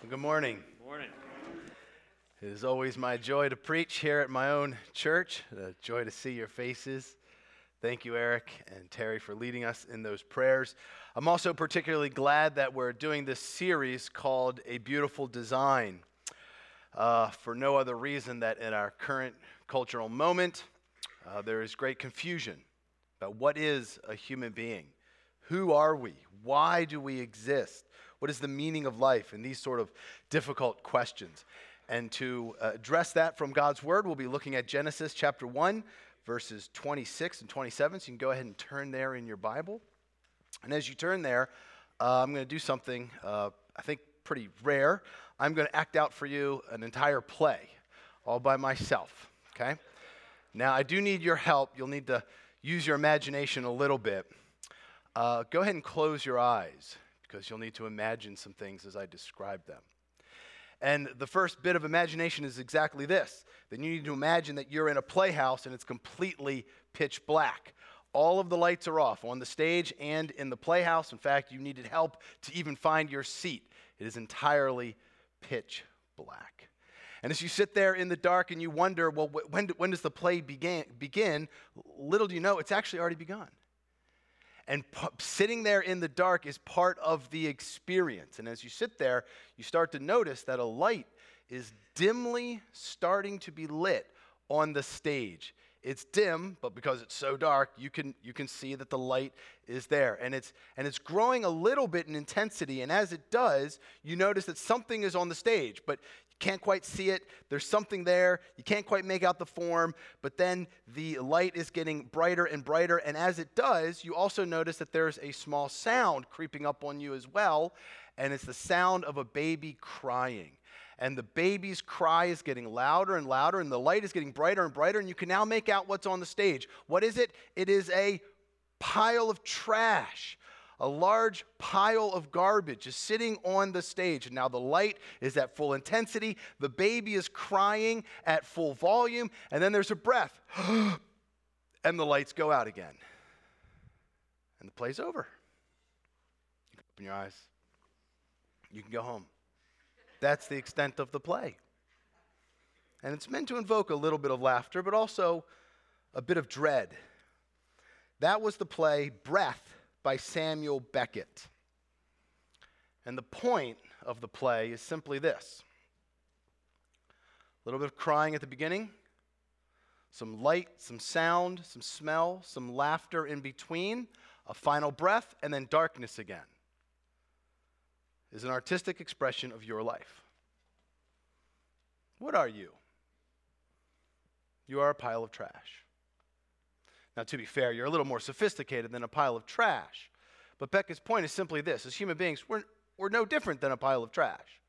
Well, good morning. Morning. It is always my joy to preach here at my own church. A joy to see your faces. Thank you, Eric and Terry, for leading us in those prayers. I'm also particularly glad that we're doing this series called A Beautiful Design uh, for no other reason that in our current cultural moment, uh, there is great confusion about what is a human being. Who are we? Why do we exist? What is the meaning of life? And these sort of difficult questions. And to uh, address that from God's Word, we'll be looking at Genesis chapter 1, verses 26 and 27. So you can go ahead and turn there in your Bible. And as you turn there, uh, I'm going to do something uh, I think pretty rare. I'm going to act out for you an entire play all by myself, okay? Now, I do need your help. You'll need to use your imagination a little bit. Uh, go ahead and close your eyes because you'll need to imagine some things as I describe them. And the first bit of imagination is exactly this. Then you need to imagine that you're in a playhouse and it's completely pitch black. All of the lights are off on the stage and in the playhouse. In fact, you needed help to even find your seat. It is entirely pitch black. And as you sit there in the dark and you wonder, well, when, when does the play begin, begin? Little do you know, it's actually already begun. And p- sitting there in the dark is part of the experience. And as you sit there, you start to notice that a light is dimly starting to be lit on the stage. It's dim, but because it's so dark, you can, you can see that the light is there. And it's, and it's growing a little bit in intensity. And as it does, you notice that something is on the stage, but can't quite see it. There's something there. You can't quite make out the form, but then the light is getting brighter and brighter. And as it does, you also notice that there's a small sound creeping up on you as well. And it's the sound of a baby crying. And the baby's cry is getting louder and louder, and the light is getting brighter and brighter. And you can now make out what's on the stage. What is it? It is a pile of trash a large pile of garbage is sitting on the stage. And now the light is at full intensity. The baby is crying at full volume. And then there's a breath. and the lights go out again. And the play's over. You can open your eyes. You can go home. That's the extent of the play. And it's meant to invoke a little bit of laughter, but also a bit of dread. That was the play Breath by Samuel Beckett. And the point of the play is simply this a little bit of crying at the beginning, some light, some sound, some smell, some laughter in between, a final breath, and then darkness again. Is an artistic expression of your life. What are you? You are a pile of trash. Now, to be fair, you're a little more sophisticated than a pile of trash. But Beckett's point is simply this as human beings, we're, we're no different than a pile of trash.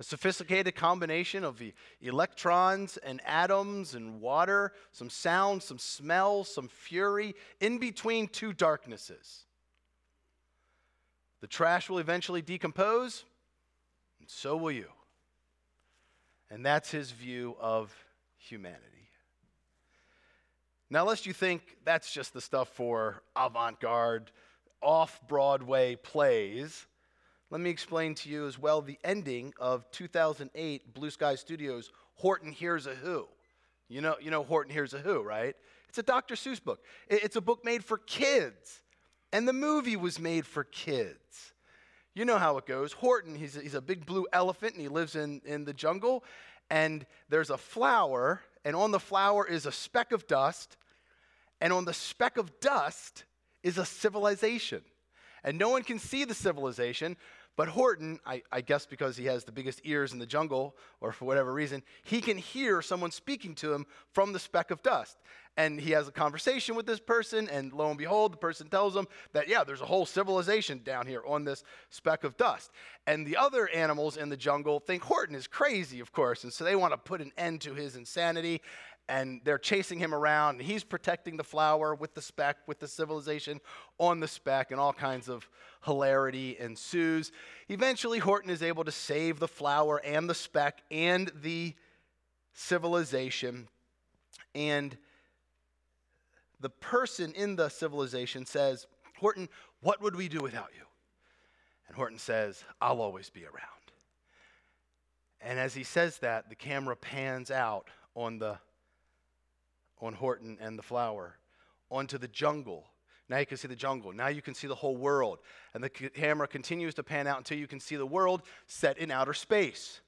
A sophisticated combination of the electrons and atoms and water, some sound, some smell, some fury, in between two darknesses. The trash will eventually decompose, and so will you. And that's his view of humanity. Now, lest you think that's just the stuff for avant garde, off Broadway plays, let me explain to you as well the ending of 2008 Blue Sky Studios' Horton Hears a Who. You know, you know Horton Hears a Who, right? It's a Dr. Seuss book. It's a book made for kids, and the movie was made for kids. You know how it goes. Horton, he's a, he's a big blue elephant, and he lives in, in the jungle, and there's a flower and on the flower is a speck of dust, and on the speck of dust is a civilization. And no one can see the civilization, but Horton, I, I, guess because he has the biggest ears in the jungle, or for whatever reason, he can hear someone speaking to him from the speck of dust. And he has a conversation with this person, and lo and behold, the person tells him that, yeah, there's a whole civilization down here on this speck of dust. And the other animals in the jungle think Horton is crazy, of course, and so they want to put an end to his insanity and they're chasing him around, and he's protecting the flower with the speck, with the civilization on the speck, and all kinds of hilarity ensues. Eventually, Horton is able to save the flower and the speck and the civilization. And the person in the civilization says, Horton, what would we do without you? And Horton says, I'll always be around. And as he says that, the camera pans out on the on Horton and the flower onto the jungle. Now you can see the jungle. Now you can see the whole world. And the camera continues to pan out until you can see the world set in outer space.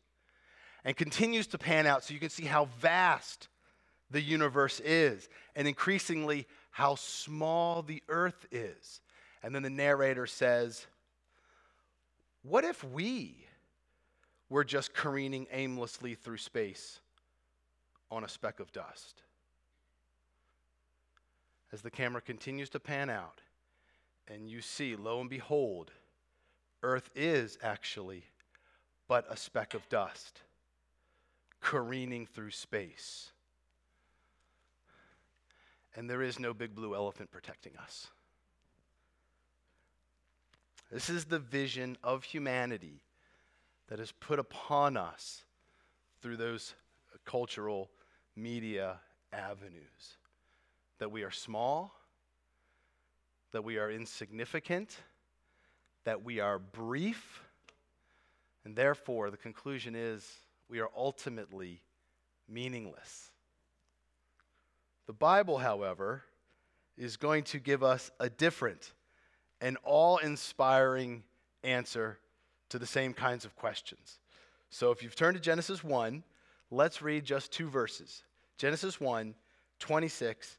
And continues to pan out so you can see how vast the universe is and increasingly how small the earth is. And then the narrator says, What if we were just careening aimlessly through space on a speck of dust? As the camera continues to pan out, and you see, lo and behold, Earth is actually but a speck of dust careening through space. And there is no big blue elephant protecting us. This is the vision of humanity that is put upon us through those cultural media avenues that we are small, that we are insignificant, that we are brief, and therefore the conclusion is we are ultimately meaningless. The Bible, however, is going to give us a different and all inspiring answer to the same kinds of questions. So if you've turned to Genesis 1, let's read just two verses Genesis 1 26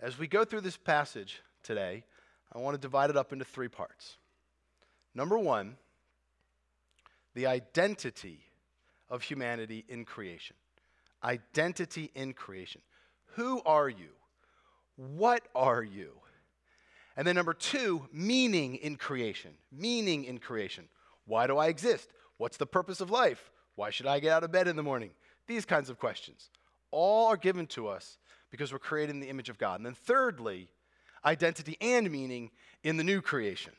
As we go through this passage today, I want to divide it up into three parts. Number one, the identity of humanity in creation. Identity in creation. Who are you? What are you? And then number two, meaning in creation. Meaning in creation. Why do I exist? What's the purpose of life? Why should I get out of bed in the morning? These kinds of questions. All are given to us because we're created in the image of God. And then, thirdly, identity and meaning in the new creation.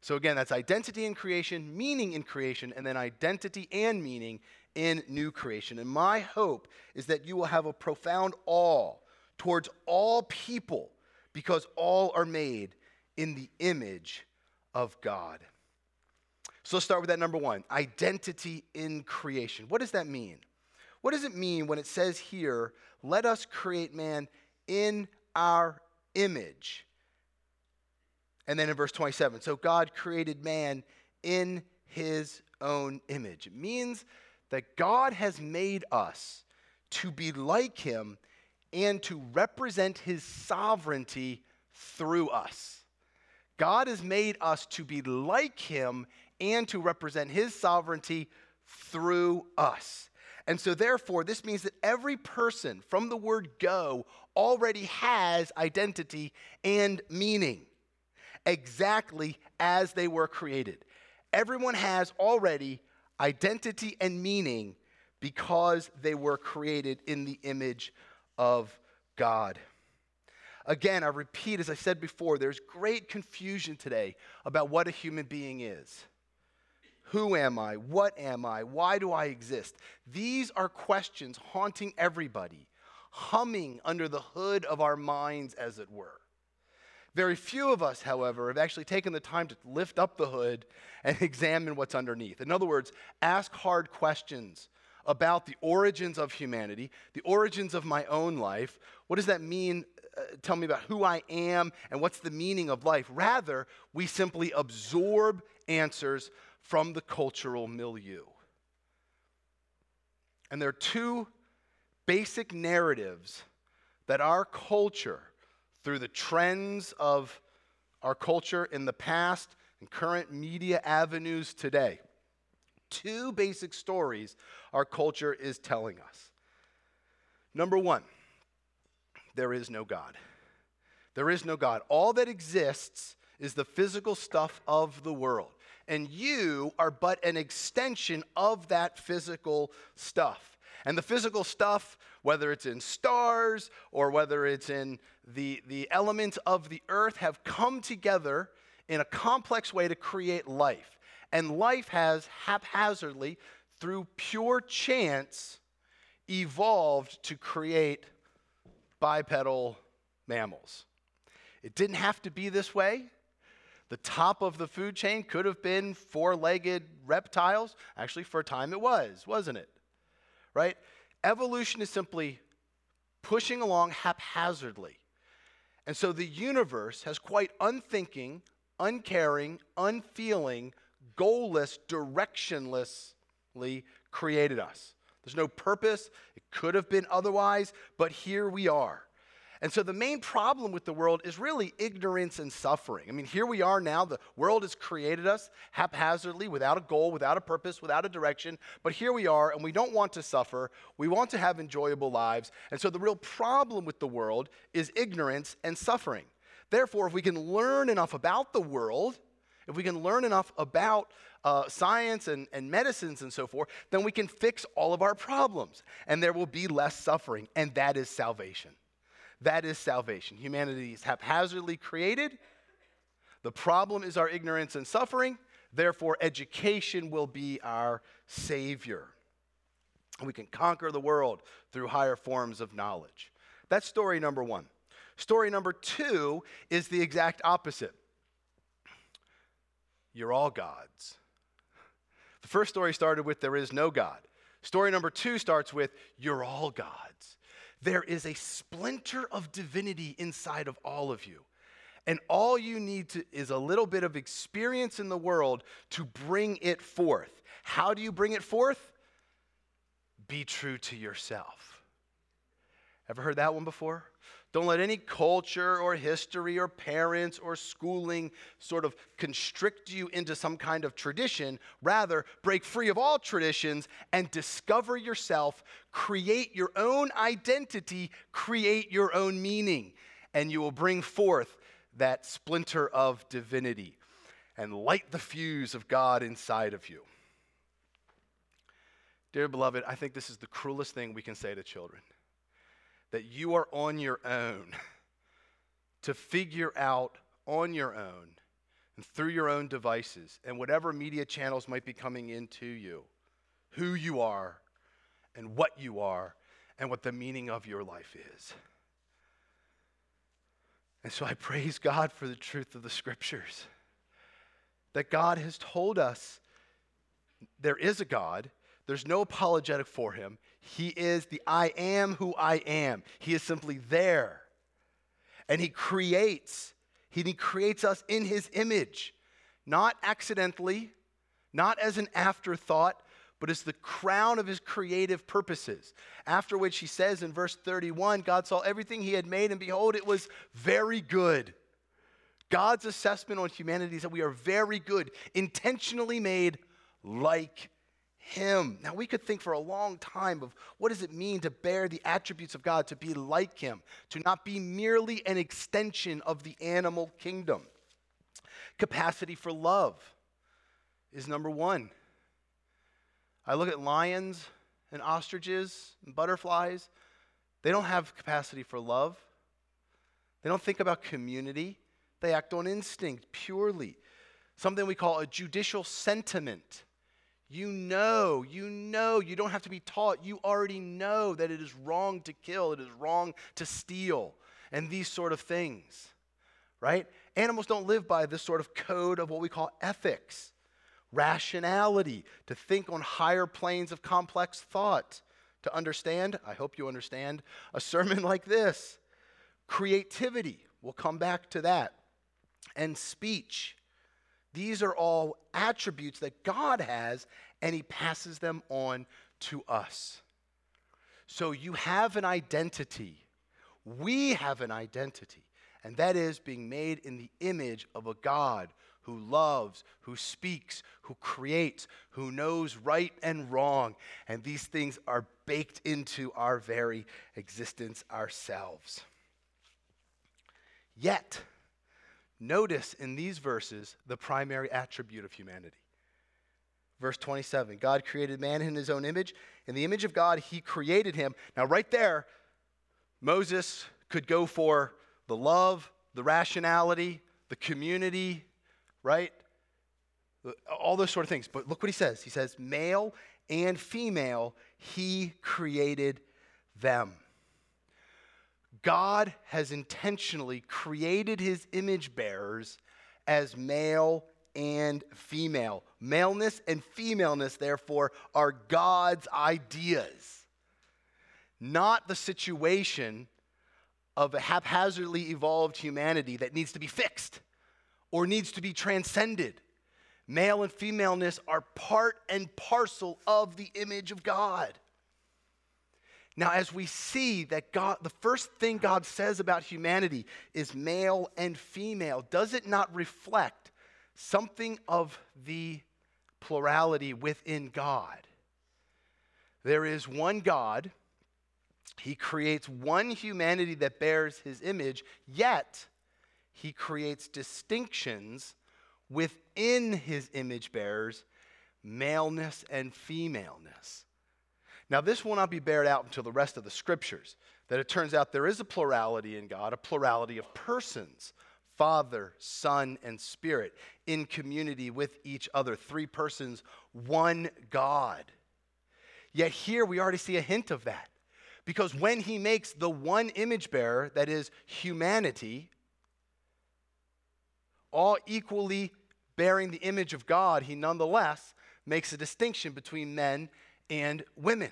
So, again, that's identity in creation, meaning in creation, and then identity and meaning in new creation. And my hope is that you will have a profound awe towards all people because all are made in the image of God. So let's start with that number one identity in creation. What does that mean? What does it mean when it says here, let us create man in our image? And then in verse 27, so God created man in his own image. It means that God has made us to be like him and to represent his sovereignty through us. God has made us to be like him and to represent his sovereignty through us. And so, therefore, this means that every person from the word go already has identity and meaning, exactly as they were created. Everyone has already identity and meaning because they were created in the image of God. Again, I repeat, as I said before, there's great confusion today about what a human being is. Who am I? What am I? Why do I exist? These are questions haunting everybody, humming under the hood of our minds, as it were. Very few of us, however, have actually taken the time to lift up the hood and examine what's underneath. In other words, ask hard questions about the origins of humanity, the origins of my own life. What does that mean? Uh, tell me about who I am and what's the meaning of life. Rather, we simply absorb answers from the cultural milieu. And there are two basic narratives that our culture, through the trends of our culture in the past and current media avenues today, two basic stories our culture is telling us. Number one, there is no God. There is no God. All that exists is the physical stuff of the world. And you are but an extension of that physical stuff. And the physical stuff, whether it's in stars or whether it's in the, the elements of the earth, have come together in a complex way to create life. And life has haphazardly, through pure chance, evolved to create bipedal mammals. It didn't have to be this way. The top of the food chain could have been four legged reptiles. Actually, for a time it was, wasn't it? Right? Evolution is simply pushing along haphazardly. And so the universe has quite unthinking, uncaring, unfeeling, goalless, directionlessly created us. There's no purpose. It could have been otherwise, but here we are. And so the main problem with the world is really ignorance and suffering. I mean, here we are now. The world has created us haphazardly, without a goal, without a purpose, without a direction. But here we are, and we don't want to suffer. We want to have enjoyable lives. And so the real problem with the world is ignorance and suffering. Therefore, if we can learn enough about the world, if we can learn enough about uh, science and, and medicines and so forth, then we can fix all of our problems and there will be less suffering. And that is salvation. That is salvation. Humanity is haphazardly created. The problem is our ignorance and suffering. Therefore, education will be our savior. We can conquer the world through higher forms of knowledge. That's story number one. Story number two is the exact opposite. You're all gods. The first story started with there is no God. Story number two starts with you're all gods. There is a splinter of divinity inside of all of you. And all you need to, is a little bit of experience in the world to bring it forth. How do you bring it forth? Be true to yourself. Ever heard that one before? Don't let any culture or history or parents or schooling sort of constrict you into some kind of tradition. Rather, break free of all traditions and discover yourself, create your own identity, create your own meaning, and you will bring forth that splinter of divinity and light the fuse of God inside of you. Dear beloved, I think this is the cruelest thing we can say to children that you are on your own to figure out on your own and through your own devices and whatever media channels might be coming into you who you are and what you are and what the meaning of your life is. And so I praise God for the truth of the scriptures. That God has told us there is a God, there's no apologetic for him. He is the I am who I am. He is simply there. And He creates. He, he creates us in His image, not accidentally, not as an afterthought, but as the crown of His creative purposes. After which He says in verse 31 God saw everything He had made, and behold, it was very good. God's assessment on humanity is that we are very good, intentionally made like him. Now, we could think for a long time of what does it mean to bear the attributes of God, to be like him, to not be merely an extension of the animal kingdom. Capacity for love is number one. I look at lions and ostriches and butterflies, they don't have capacity for love. They don't think about community. They act on instinct purely. Something we call a judicial sentiment you know, you know, you don't have to be taught. You already know that it is wrong to kill, it is wrong to steal, and these sort of things, right? Animals don't live by this sort of code of what we call ethics, rationality, to think on higher planes of complex thought, to understand, I hope you understand, a sermon like this. Creativity, we'll come back to that, and speech these are all attributes that God has, and He passes them on to us. So you have an identity. We have an identity, and that is being made in the image of a God who loves, who speaks, who creates, who knows right and wrong. And these things are baked into our very existence ourselves. Yet, Notice in these verses the primary attribute of humanity. Verse 27 God created man in his own image. In the image of God, he created him. Now, right there, Moses could go for the love, the rationality, the community, right? All those sort of things. But look what he says. He says, male and female, he created them. God has intentionally created his image bearers as male and female. Maleness and femaleness, therefore, are God's ideas, not the situation of a haphazardly evolved humanity that needs to be fixed or needs to be transcended. Male and femaleness are part and parcel of the image of God. Now, as we see that God, the first thing God says about humanity is male and female, does it not reflect something of the plurality within God? There is one God, He creates one humanity that bears His image, yet He creates distinctions within His image bearers, maleness and femaleness. Now, this will not be bared out until the rest of the scriptures, that it turns out there is a plurality in God, a plurality of persons Father, Son, and Spirit in community with each other. Three persons, one God. Yet here we already see a hint of that. Because when he makes the one image bearer, that is humanity, all equally bearing the image of God, he nonetheless makes a distinction between men and women.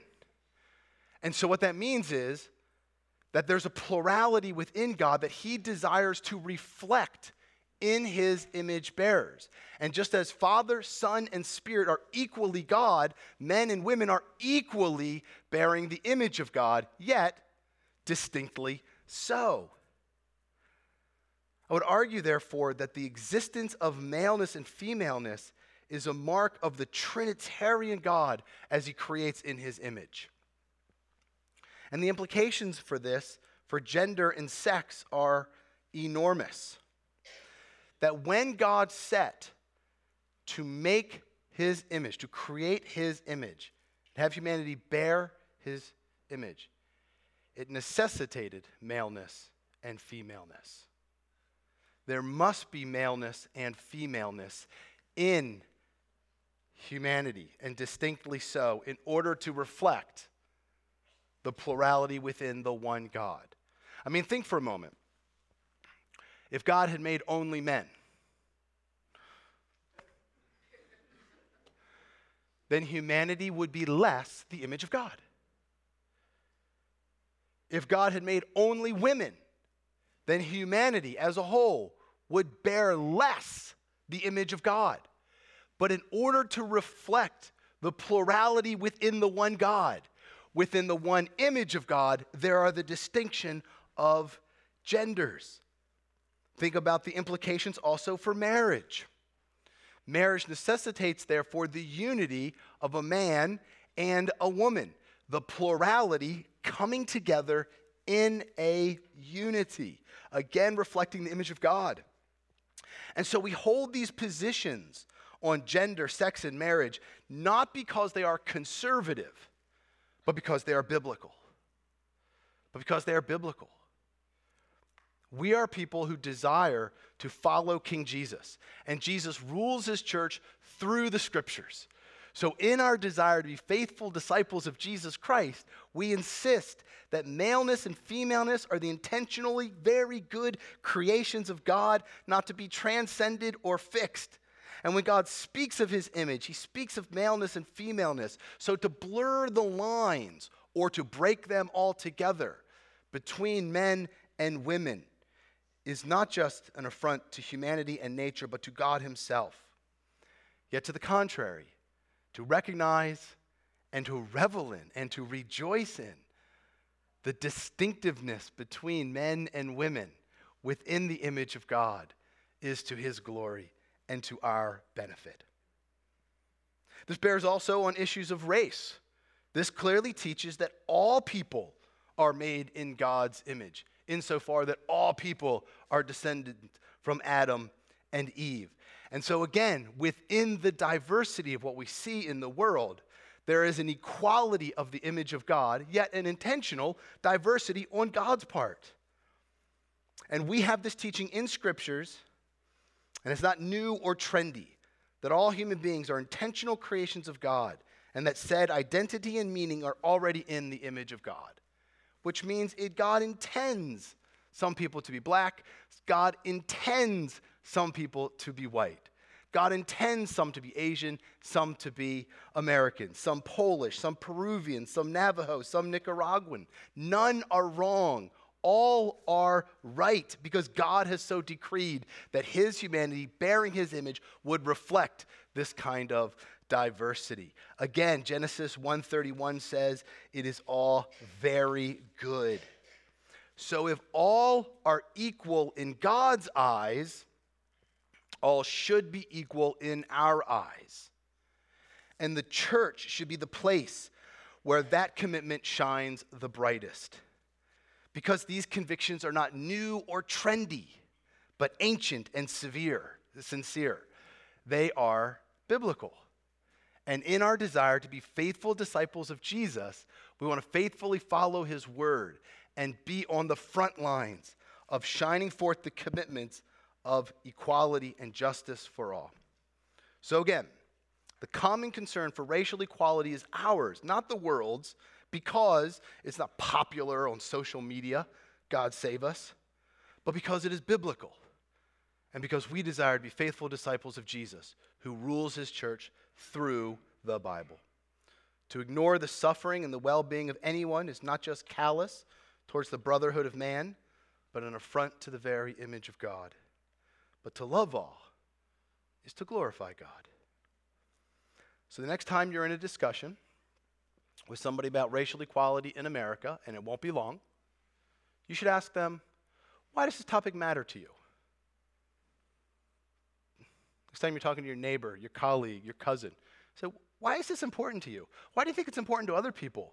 And so, what that means is that there's a plurality within God that He desires to reflect in His image bearers. And just as Father, Son, and Spirit are equally God, men and women are equally bearing the image of God, yet distinctly so. I would argue, therefore, that the existence of maleness and femaleness is a mark of the Trinitarian God as He creates in His image. And the implications for this, for gender and sex, are enormous. That when God set to make his image, to create his image, to have humanity bear his image, it necessitated maleness and femaleness. There must be maleness and femaleness in humanity, and distinctly so, in order to reflect the plurality within the one God. I mean, think for a moment. If God had made only men, then humanity would be less the image of God. If God had made only women, then humanity as a whole would bear less the image of God. But in order to reflect the plurality within the one God, within the one image of God, there are the distinction of genders. Think about the implications also for marriage. Marriage necessitates, therefore, the unity of a man and a woman, the plurality coming together in a unity, again, reflecting the image of God. And so we hold these positions on gender, sex, and marriage not because they are conservative but because they are biblical. But because they are biblical. We are people who desire to follow King Jesus, and Jesus rules his church through the scriptures. So, in our desire to be faithful disciples of Jesus Christ, we insist that maleness and femaleness are the intentionally very good creations of God, not to be transcended or fixed. And when God speaks of his image, he speaks of maleness and femaleness. So to blur the lines or to break them altogether between men and women is not just an affront to humanity and nature, but to God himself. Yet to the contrary, to recognize and to revel in and to rejoice in the distinctiveness between men and women within the image of God is to his glory and to our benefit. This bears also on issues of race. This clearly teaches that all people are made in God's image, insofar that all people are descended from Adam and Eve. And so, again, within the diversity of what we see in the world, there is an equality of the image of God, yet an intentional diversity on God's part. And we have this teaching in scriptures, and it's not new or trendy, that all human beings are intentional creations of God, and that said identity and meaning are already in the image of God, which means it, God intends some people to be black, God intends some people to be white. God intends some to be Asian, some to be American, some Polish, some Peruvian, some Navajo, some Nicaraguan. None are wrong. All are right because God has so decreed that his humanity, bearing his image, would reflect this kind of diversity. Again, Genesis 1:31 says, "It is all very good." So if all are equal in God's eyes, all should be equal in our eyes. And the church should be the place where that commitment shines the brightest. Because these convictions are not new or trendy, but ancient and severe, sincere. They are biblical. And in our desire to be faithful disciples of Jesus, we want to faithfully follow his word and be on the front lines of shining forth the commitments of equality and justice for all. So, again, the common concern for racial equality is ours, not the world's, because it's not popular on social media, God save us, but because it is biblical. And because we desire to be faithful disciples of Jesus, who rules his church through the Bible. To ignore the suffering and the well being of anyone is not just callous towards the brotherhood of man, but an affront to the very image of God. But to love all is to glorify God. So the next time you're in a discussion with somebody about racial equality in America, and it won't be long, you should ask them, why does this topic matter to you? Next time you're talking to your neighbor, your colleague, your cousin, say, why is this important to you? Why do you think it's important to other people?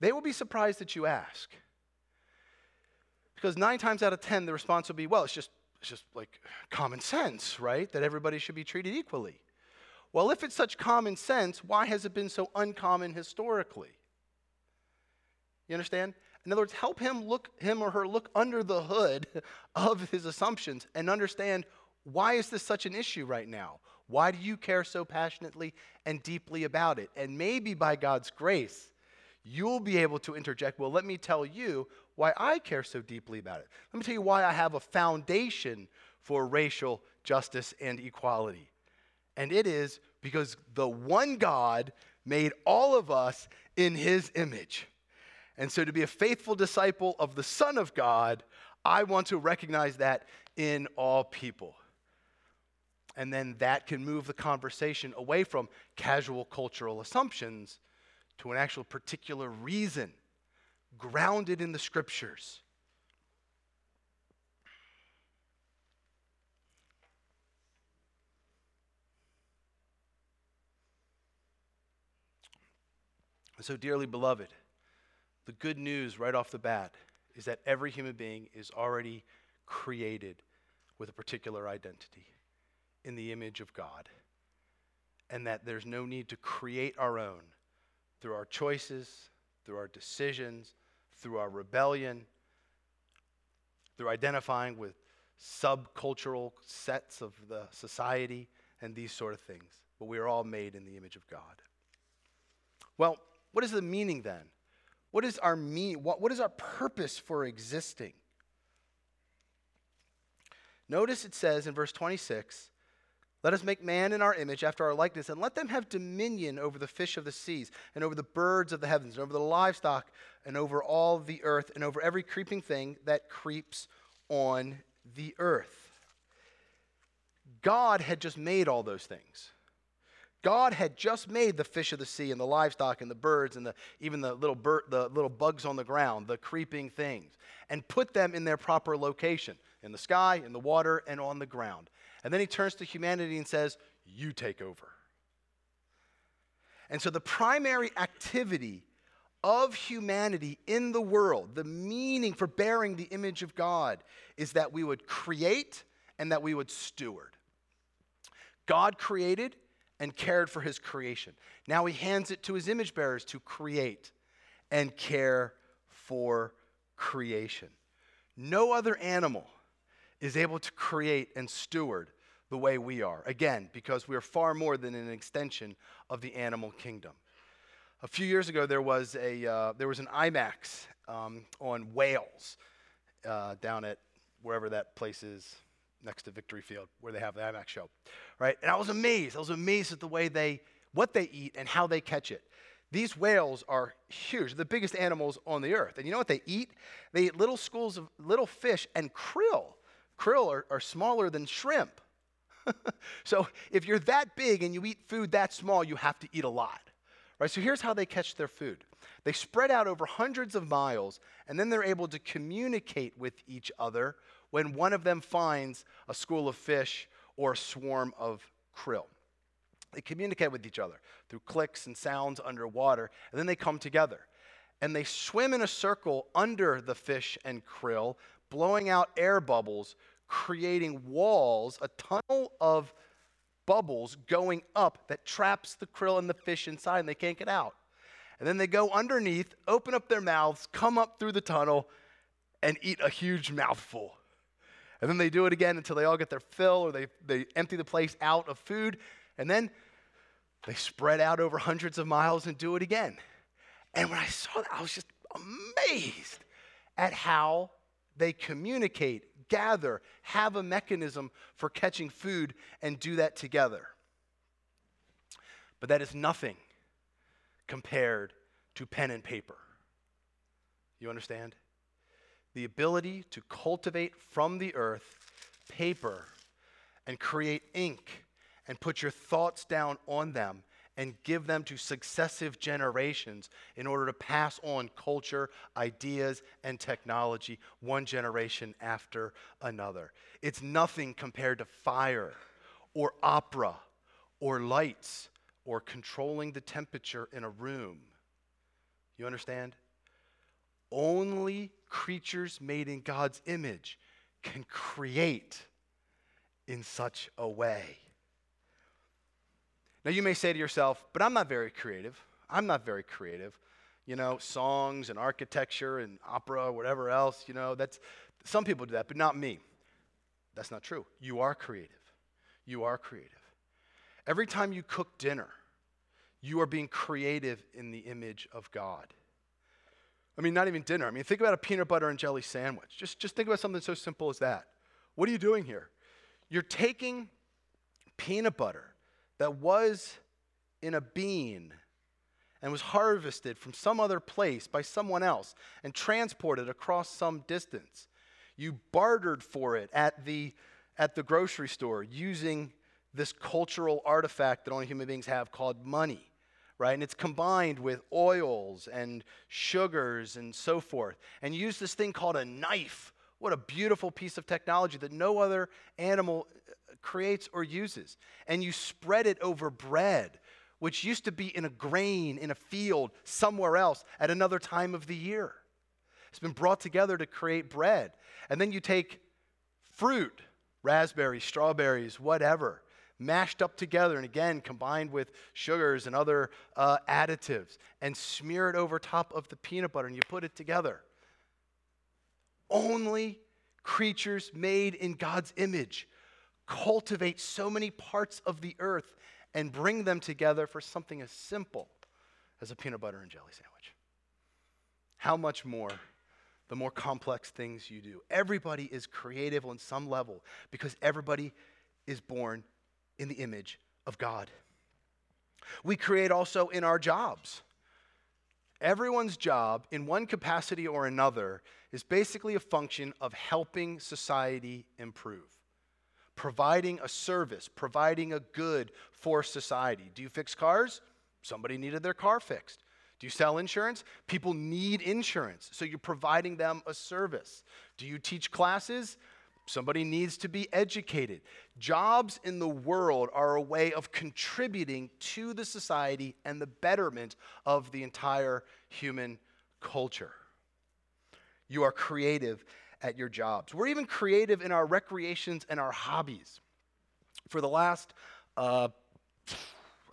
They will be surprised that you ask. Because nine times out of ten, the response will be, well, it's just it's just like common sense, right? That everybody should be treated equally. Well, if it's such common sense, why has it been so uncommon historically? You understand? In other words, help him look him or her look under the hood of his assumptions and understand why is this such an issue right now? Why do you care so passionately and deeply about it? And maybe by God's grace, you'll be able to interject, well, let me tell you why I care so deeply about it. Let me tell you why I have a foundation for racial justice and equality. And it is because the one God made all of us in his image. And so, to be a faithful disciple of the Son of God, I want to recognize that in all people. And then that can move the conversation away from casual cultural assumptions to an actual particular reason grounded in the scriptures. So, dearly beloved, the good news right off the bat is that every human being is already created with a particular identity in the image of God, and that there's no need to create our own through our choices, through our decisions, through our rebellion, through identifying with subcultural sets of the society, and these sort of things. But we are all made in the image of God. Well, what is the meaning then? What is our mean? What, what is our purpose for existing? Notice it says in verse 26 let us make man in our image after our likeness, and let them have dominion over the fish of the seas, and over the birds of the heavens, and over the livestock, and over all the earth, and over every creeping thing that creeps on the earth. God had just made all those things. God had just made the fish of the sea and the livestock and the birds and the, even the little, the little bugs on the ground, the creeping things, and put them in their proper location in the sky, in the water, and on the ground. And then he turns to humanity and says, You take over. And so the primary activity of humanity in the world, the meaning for bearing the image of God, is that we would create and that we would steward. God created and cared for his creation. Now he hands it to his image bearers to create and care for creation. No other animal is able to create and steward the way we are. Again, because we are far more than an extension of the animal kingdom. A few years ago, there was, a, uh, there was an IMAX um, on whales uh, down at wherever that place is next to Victory Field, where they have the IMAX show, right? And I was amazed. I was amazed at the way they, what they eat and how they catch it. These whales are huge, the biggest animals on the earth. And you know what they eat? They eat little schools of little fish and krill. Krill are, are smaller than shrimp. so if you're that big and you eat food that small, you have to eat a lot. Right? So here's how they catch their food. They spread out over hundreds of miles, and then they're able to communicate with each other when one of them finds a school of fish or a swarm of krill. They communicate with each other through clicks and sounds underwater, and then they come together. And they swim in a circle under the fish and krill, blowing out air bubbles, creating walls, a tunnel of bubbles going up that traps the krill and the fish inside, and they can't get out. And then they go underneath, open up their mouths, come up through the tunnel, and eat a huge mouthful. And then they do it again until they all get their fill or they, they empty the place out of food. And then they spread out over hundreds of miles and do it again. And when I saw that, I was just amazed at how they communicate, gather, have a mechanism for catching food, and do that together. But that is nothing compared to pen and paper. You understand? The ability to cultivate from the earth paper and create ink and put your thoughts down on them and give them to successive generations in order to pass on culture, ideas, and technology one generation after another. It's nothing compared to fire or opera or lights or controlling the temperature in a room. You understand? Only creatures made in God's image can create in such a way. Now, you may say to yourself, but I'm not very creative. I'm not very creative. You know, songs and architecture and opera, whatever else, you know, that's some people do that, but not me. That's not true. You are creative. You are creative. Every time you cook dinner, you are being creative in the image of God. I mean, not even dinner. I mean, think about a peanut butter and jelly sandwich. Just, just think about something so simple as that. What are you doing here? You're taking peanut butter that was in a bean and was harvested from some other place by someone else and transported across some distance. You bartered for it at the, at the grocery store using this cultural artifact that only human beings have called money, right? And it's combined with oils and sugars and so forth. And you use this thing called a knife. What a beautiful piece of technology that no other animal uh, creates or uses. And you spread it over bread, which used to be in a grain in a field somewhere else at another time of the year. It's been brought together to create bread. And then you take fruit, raspberries, strawberries, whatever, mashed up together and again combined with sugars and other uh, additives and smear it over top of the peanut butter and you put it together. Only creatures made in God's image cultivate so many parts of the earth and bring them together for something as simple as a peanut butter and jelly sandwich. How much more the more complex things you do? Everybody is creative on some level because everybody is born in the image of God. We create also in our jobs. Everyone's job, in one capacity or another, is basically a function of helping society improve providing a service, providing a good for society. Do you fix cars? Somebody needed their car fixed. Do you sell insurance? People need insurance, so you're providing them a service. Do you teach classes? Somebody needs to be educated. Jobs in the world are a way of contributing to the society and the betterment of the entire human culture. You are creative at your jobs. We're even creative in our recreations and our hobbies. For the last, uh,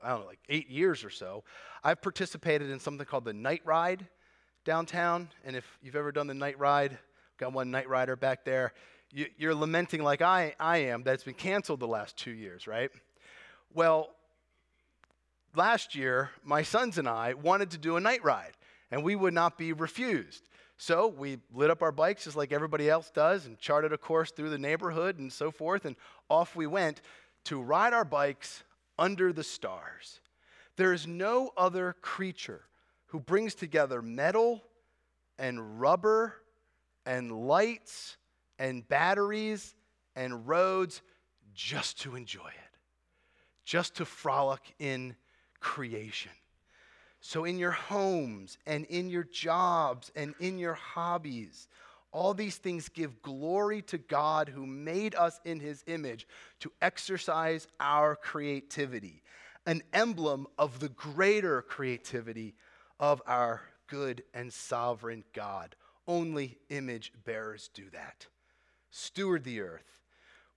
I don't know, like eight years or so, I've participated in something called the Night Ride downtown. And if you've ever done the Night Ride, got one Night Rider back there, you, are lamenting like I, I am that it's been canceled the last two years, right? Well, last year, my sons and I wanted to do a night ride, and we would not be refused. So we lit up our bikes just like everybody else does and charted a course through the neighborhood and so forth, and off we went to ride our bikes under the stars. There is no other creature who brings together metal and rubber and lights and batteries and roads just to enjoy it, just to frolic in creation. So, in your homes and in your jobs and in your hobbies, all these things give glory to God who made us in his image to exercise our creativity, an emblem of the greater creativity of our good and sovereign God. Only image bearers do that. Steward the earth.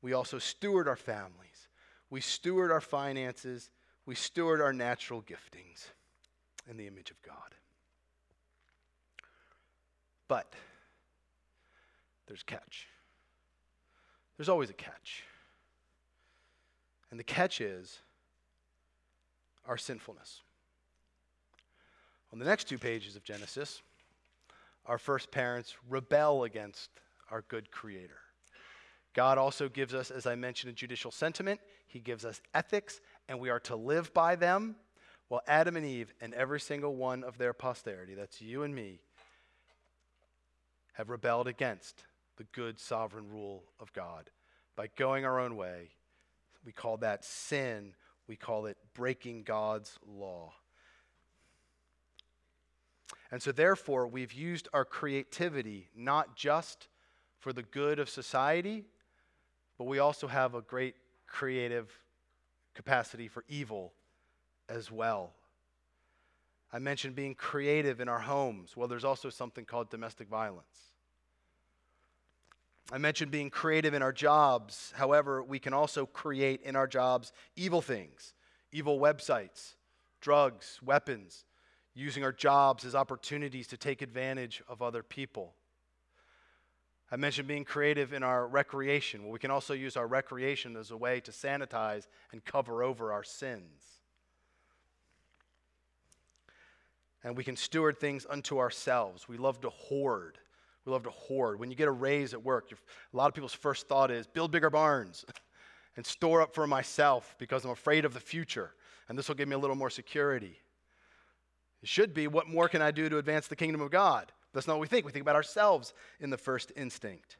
We also steward our families. We steward our finances. We steward our natural giftings in the image of God. But there's catch. There's always a catch. And the catch is our sinfulness. On the next two pages of Genesis, our first parents rebel against our good creator. God also gives us, as I mentioned, a judicial sentiment. He gives us ethics, and we are to live by them. While Adam and Eve and every single one of their posterity, that's you and me, have rebelled against the good sovereign rule of God by going our own way. We call that sin. We call it breaking God's law. And so, therefore, we've used our creativity not just for the good of society, but we also have a great creative capacity for evil as well. I mentioned being creative in our homes. Well, there's also something called domestic violence. I mentioned being creative in our jobs. However, we can also create in our jobs evil things, evil websites, drugs, weapons, using our jobs as opportunities to take advantage of other people. I mentioned being creative in our recreation. Well, we can also use our recreation as a way to sanitize and cover over our sins. And we can steward things unto ourselves. We love to hoard. We love to hoard. When you get a raise at work, a lot of people's first thought is build bigger barns and store up for myself because I'm afraid of the future. And this will give me a little more security. It should be what more can I do to advance the kingdom of God? That's not what we think. We think about ourselves in the first instinct.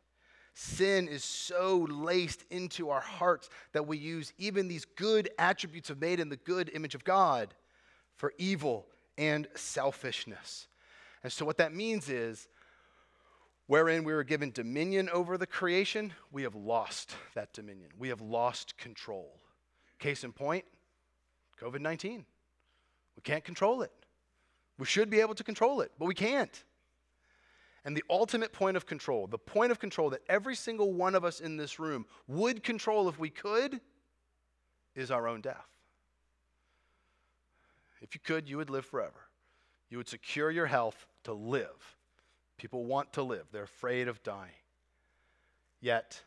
Sin is so laced into our hearts that we use even these good attributes of made in the good image of God for evil and selfishness. And so, what that means is, wherein we were given dominion over the creation, we have lost that dominion. We have lost control. Case in point COVID 19. We can't control it. We should be able to control it, but we can't. And the ultimate point of control, the point of control that every single one of us in this room would control if we could, is our own death. If you could, you would live forever. You would secure your health to live. People want to live, they're afraid of dying. Yet,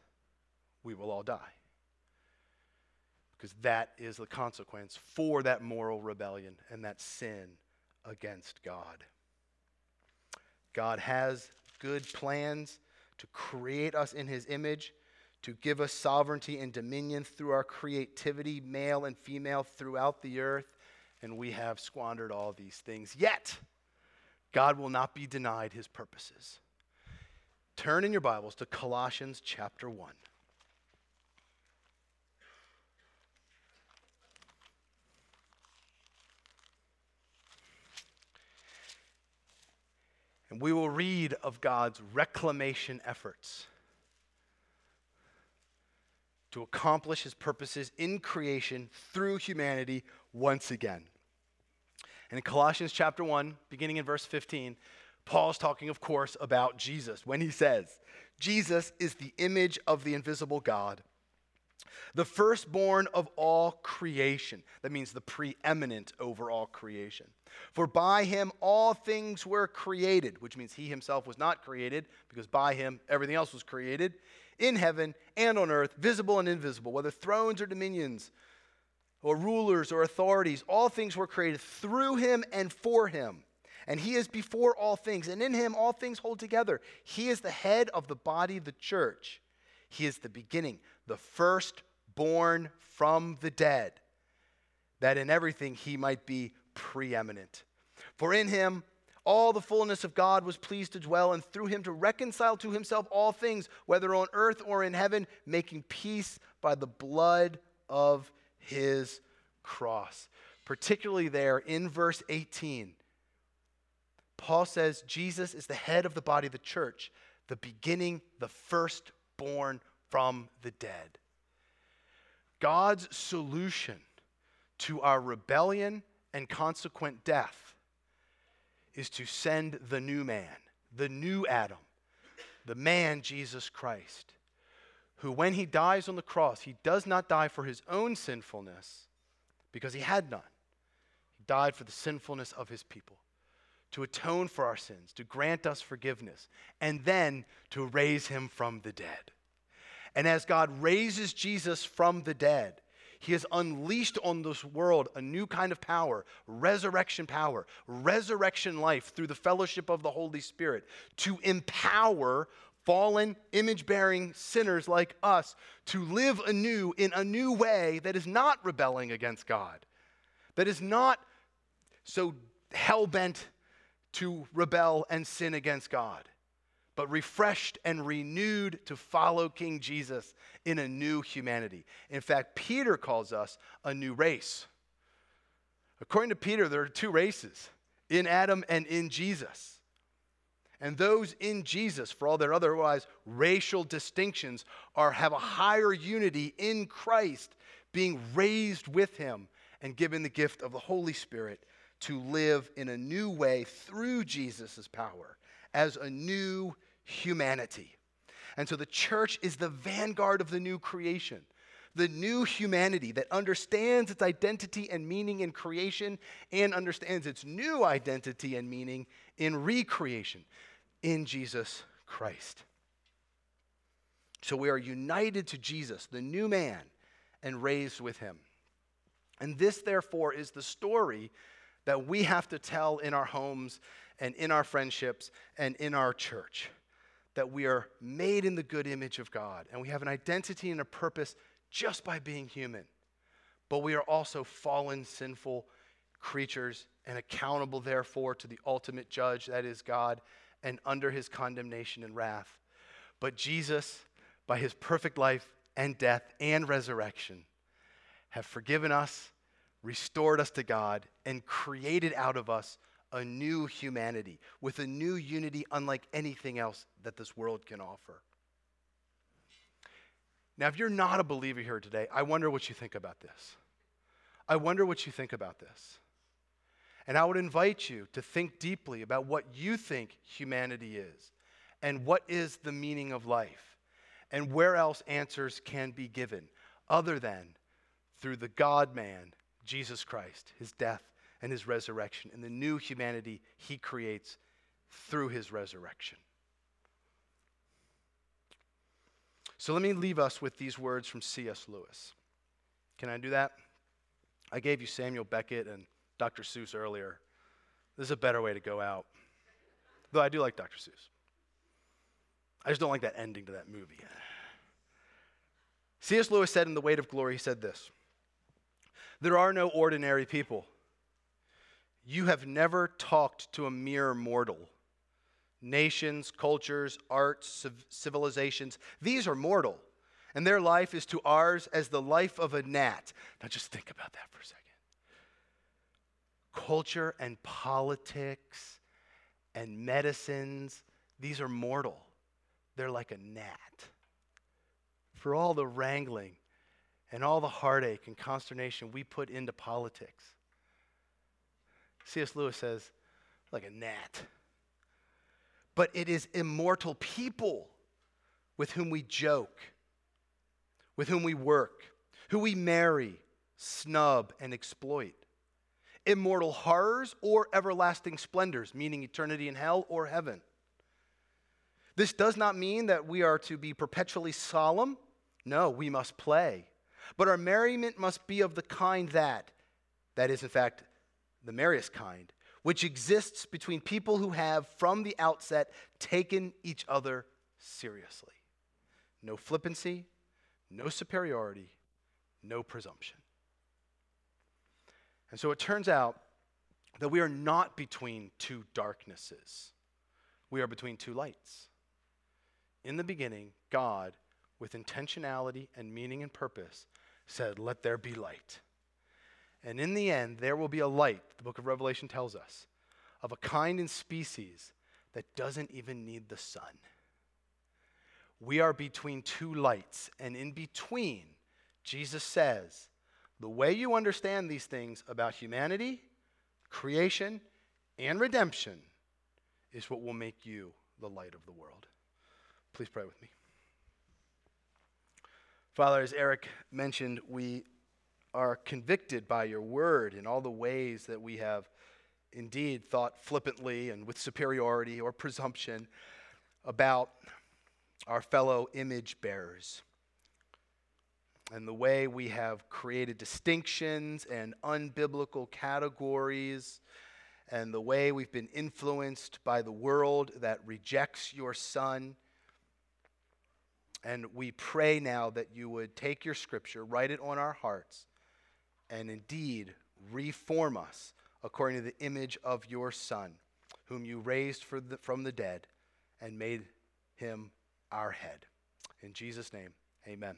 we will all die. Because that is the consequence for that moral rebellion and that sin against God. God has good plans to create us in his image, to give us sovereignty and dominion through our creativity, male and female, throughout the earth, and we have squandered all these things. Yet, God will not be denied his purposes. Turn in your Bibles to Colossians chapter 1. We will read of God's reclamation efforts to accomplish his purposes in creation through humanity once again. And in Colossians chapter 1, beginning in verse 15, Paul's talking, of course, about Jesus when he says, Jesus is the image of the invisible God, the firstborn of all creation. That means the preeminent over all creation. For by him all things were created, which means he himself was not created, because by him everything else was created, in heaven and on earth, visible and invisible, whether thrones or dominions or rulers or authorities, all things were created through him and for him. And he is before all things, and in him all things hold together. He is the head of the body, the church. He is the beginning, the firstborn from the dead, that in everything he might be preeminent. For in him all the fullness of God was pleased to dwell, and through him to reconcile to himself all things, whether on earth or in heaven, making peace by the blood of his cross. Particularly there in verse 18, Paul says Jesus is the head of the body of the church, the beginning, the firstborn from the dead. God's solution to our rebellion and consequent death is to send the new man, the new Adam, the man Jesus Christ, who, when he dies on the cross, he does not die for his own sinfulness because he had none. He died for the sinfulness of his people, to atone for our sins, to grant us forgiveness, and then to raise him from the dead. And as God raises Jesus from the dead, he has unleashed on this world a new kind of power, resurrection power, resurrection life through the fellowship of the Holy Spirit to empower fallen, image bearing sinners like us to live anew in a new way that is not rebelling against God, that is not so hell bent to rebel and sin against God, but refreshed and renewed to follow King Jesus in a new humanity. In fact, Peter calls us a new race. According to Peter, there are two races in Adam and in Jesus. And those in Jesus, for all their otherwise racial distinctions, are, have a higher unity in Christ, being raised with him and given the gift of the Holy Spirit to live in a new way through Jesus' power as a new humanity. And so the church is the vanguard of the new creation, the new humanity that understands its identity and meaning in creation and understands its new identity and meaning in recreation in Jesus Christ. So we are united to Jesus, the new man, and raised with him. And this, therefore, is the story that we have to tell in our homes and in our friendships and in our church. That we are made in the good image of God and we have an identity and a purpose just by being human. But we are also fallen, sinful creatures and accountable, therefore, to the ultimate judge, that is God, and under his condemnation and wrath. But Jesus, by his perfect life and death and resurrection, have forgiven us, restored us to God, and created out of us a new humanity with a new unity unlike anything else that this world can offer. Now, if you're not a believer here today, I wonder what you think about this. I wonder what you think about this. And I would invite you to think deeply about what you think humanity is and what is the meaning of life and where else answers can be given other than through the God man, Jesus Christ, his death and his resurrection, and the new humanity he creates through his resurrection. So let me leave us with these words from C.S. Lewis. Can I do that? I gave you Samuel Beckett and Dr. Seuss earlier. This is a better way to go out. Though I do like Dr. Seuss. I just don't like that ending to that movie. C.S. Lewis said in The Weight of Glory, he said this There are no ordinary people. You have never talked to a mere mortal. Nations, cultures, arts, civilizations, these are mortal. And their life is to ours as the life of a gnat. Now just think about that for a second culture and politics and medicines, these are mortal. They're like a gnat. For all the wrangling and all the heartache and consternation we put into politics, C.S. Lewis says, like a gnat. but it is immortal people with whom we joke, with whom we work, who we marry, snub, and exploit. Immortal horrors or everlasting splendors, meaning eternity in hell or heaven. This does not mean that we are to be perpetually solemn. No, we must play. But our merriment must be of the kind that, that is, in fact, the merriest kind, which exists between people who have, from the outset, taken each other seriously. No flippancy, no superiority, no presumption. And so it turns out that we are not between two darknesses, we are between two lights. In the beginning, God, with intentionality and meaning and purpose, said, Let there be light. And in the end, there will be a light, the book of Revelation tells us, of a kind and species that doesn't even need the sun. We are between two lights, and in between, Jesus says, the way you understand these things about humanity, creation, and redemption is what will make you the light of the world. Please pray with me. Father, as Eric mentioned, we are convicted by your word in all the ways that we have indeed thought flippantly and with superiority or presumption about our fellow image bearers. And the way we have created distinctions and unbiblical categories and the way we've been influenced by the world that rejects your son and we pray now that you would take your scripture, write it on our hearts, and indeed reform us according to the image of your Son, whom you raised the, from the dead and made him our head. In Jesus' name, amen.